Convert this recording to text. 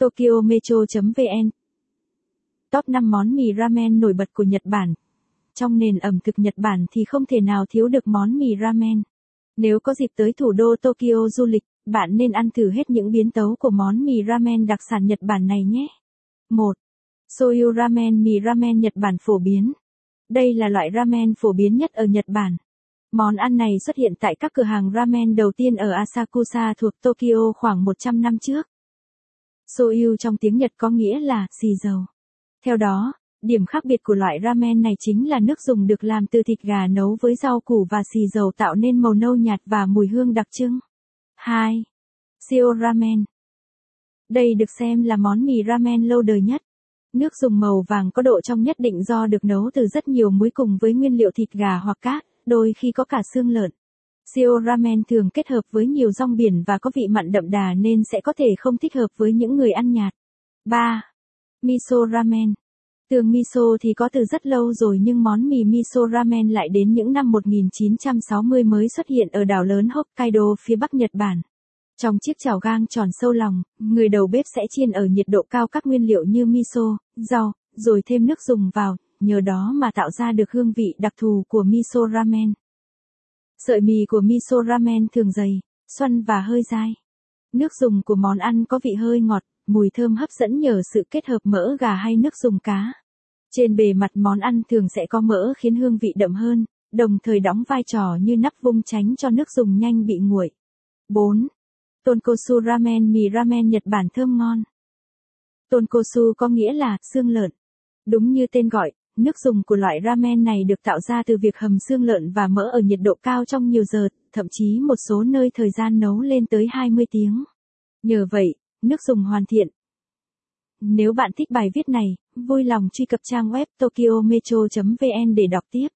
Tokyo Metro.vn Top 5 món mì ramen nổi bật của Nhật Bản. Trong nền ẩm thực Nhật Bản thì không thể nào thiếu được món mì ramen. Nếu có dịp tới thủ đô Tokyo du lịch, bạn nên ăn thử hết những biến tấu của món mì ramen đặc sản Nhật Bản này nhé. 1. Soyu ramen mì ramen Nhật Bản phổ biến. Đây là loại ramen phổ biến nhất ở Nhật Bản. Món ăn này xuất hiện tại các cửa hàng ramen đầu tiên ở Asakusa thuộc Tokyo khoảng 100 năm trước. Soyu trong tiếng Nhật có nghĩa là xì dầu. Theo đó, điểm khác biệt của loại ramen này chính là nước dùng được làm từ thịt gà nấu với rau củ và xì dầu tạo nên màu nâu nhạt và mùi hương đặc trưng. 2. Shio ramen. Đây được xem là món mì ramen lâu đời nhất. Nước dùng màu vàng có độ trong nhất định do được nấu từ rất nhiều muối cùng với nguyên liệu thịt gà hoặc cá, đôi khi có cả xương lợn. Shio ramen thường kết hợp với nhiều rong biển và có vị mặn đậm đà nên sẽ có thể không thích hợp với những người ăn nhạt. 3. Miso ramen. Tường miso thì có từ rất lâu rồi nhưng món mì miso ramen lại đến những năm 1960 mới xuất hiện ở đảo lớn Hokkaido phía bắc Nhật Bản. Trong chiếc chảo gang tròn sâu lòng, người đầu bếp sẽ chiên ở nhiệt độ cao các nguyên liệu như miso, rau, rồi thêm nước dùng vào, nhờ đó mà tạo ra được hương vị đặc thù của miso ramen. Sợi mì của miso ramen thường dày, xoăn và hơi dai. Nước dùng của món ăn có vị hơi ngọt, mùi thơm hấp dẫn nhờ sự kết hợp mỡ gà hay nước dùng cá. Trên bề mặt món ăn thường sẽ có mỡ khiến hương vị đậm hơn, đồng thời đóng vai trò như nắp vung tránh cho nước dùng nhanh bị nguội. 4. Tonkosu ramen mì ramen Nhật Bản thơm ngon. Tonkosu có nghĩa là xương lợn. Đúng như tên gọi, nước dùng của loại ramen này được tạo ra từ việc hầm xương lợn và mỡ ở nhiệt độ cao trong nhiều giờ, thậm chí một số nơi thời gian nấu lên tới 20 tiếng. Nhờ vậy, nước dùng hoàn thiện. Nếu bạn thích bài viết này, vui lòng truy cập trang web tokyometro.vn để đọc tiếp.